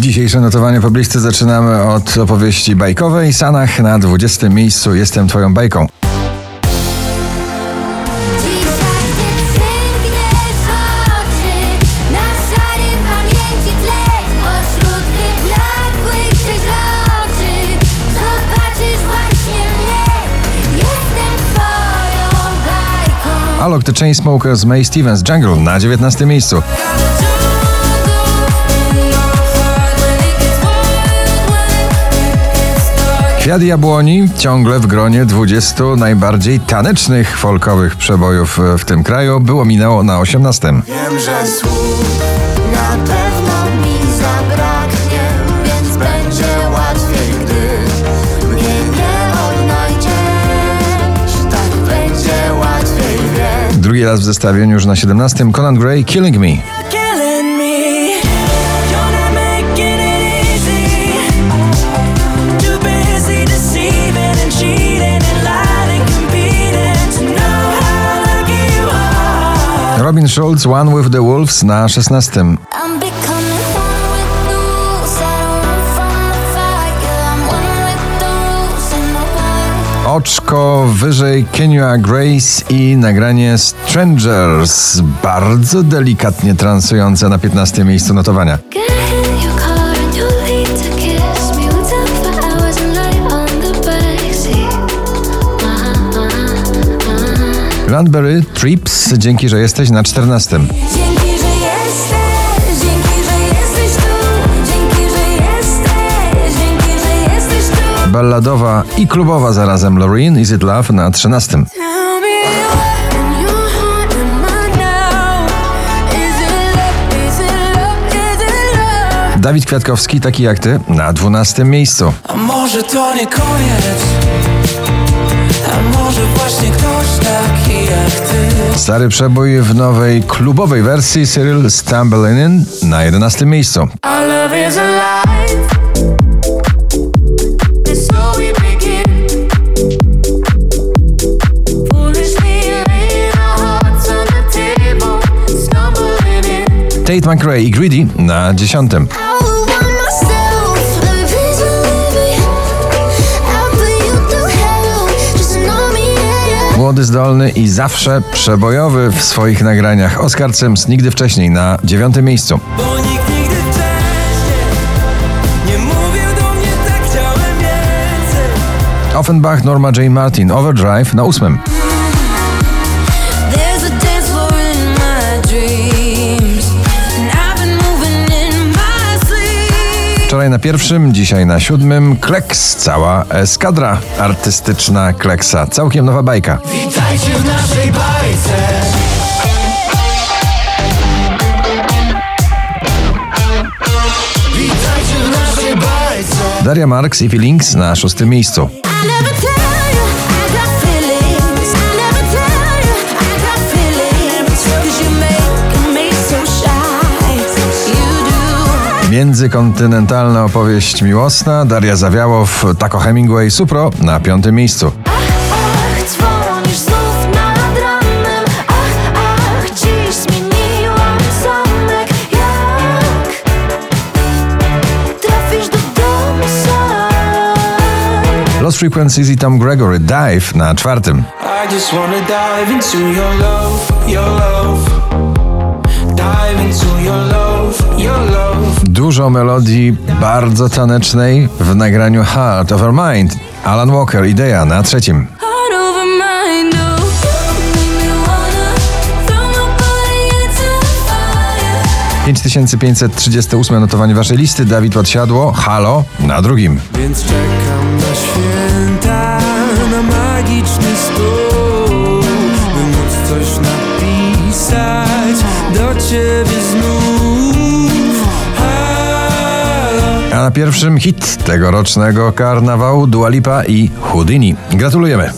Dzisiejsze notowanie poblisty zaczynamy od opowieści bajkowej. Sanach na 20 miejscu Jestem Twoją bajką. Alok The Chainsmokers May Stevens Jungle na 19 miejscu. Kwiat Jabłoni ciągle w gronie 20 najbardziej tanecznych folkowych przebojów w tym kraju. Było minęło na 18. Wiem, że słów na pewno mi zabraknie, więc będzie łatwiej, gdy mnie nie odnajdziesz. Tak będzie łatwiej, wiem. Drugi raz w zestawieniu już na 17. Conan Gray Killing Me. Robin Schulz One with the Wolves na 16. I'm becoming one with the rules I don't run from the fight Yeah, I'm one with the rules and no one Oczko wyżej Kenya Grace i nagranie Strangers. Bardzo delikatnie transujące na 15 miejscu notowania. Landberry Trips, dzięki, że jesteś na 14. Dzięki, że jesteś, dzięki, że jesteś tu. Dzięki, że jesteś, dzięki, że jesteś tu. Balladowa i klubowa zarazem Loreen Is It Love na 13. Tell me what in your heart am I now? Is it love? Is it love? Is it love? Dawid Kwiatkowski, taki jak ty, na 12 miejscu. A może to nie koniec? A może właśnie ktoś taki jak ty? Stary przebój w nowej klubowej wersji Cyril Stumbling na 11 miejscu. Tate McRae i Greedy na 10. Młody, zdolny i zawsze przebojowy w swoich nagraniach. Oscar Sims nigdy wcześniej na 9 miejscu. Tak. Offenbach, Norma Jane Martin, Overdrive na 8. Wczoraj na pierwszym, dzisiaj na siódmym. Kleks, cała eskadra artystyczna Kleksa. Całkiem nowa bajka. Witajcie w naszej bajce. Witajcie w naszej bajce. Daria Marks i Feelings na szóstym miejscu. Międzykontynentalna opowieść miłosna. Daria Zawiałow, Taco Hemingway, Supro na piątym miejscu. Lost Frequencies i Tom Gregory, Dive na czwartym. I just wanna dive into your love, your love. Dive into your love, your love. Dużo melodii bardzo tanecznej w nagraniu Heart of Our Mind. Alan Walker, Idea na trzecim. Heart over mind, oh. Make me wanna throw my body into the fire. 5538 notowanie waszej listy. Dawid Podsiadło, Halo na drugim. Więc czekam na święta, na magiczny stół, by móc coś napisać do ciebie znów. Na pierwszym hit tegorocznego karnawału Dua Lipa i Houdini. Gratulujemy.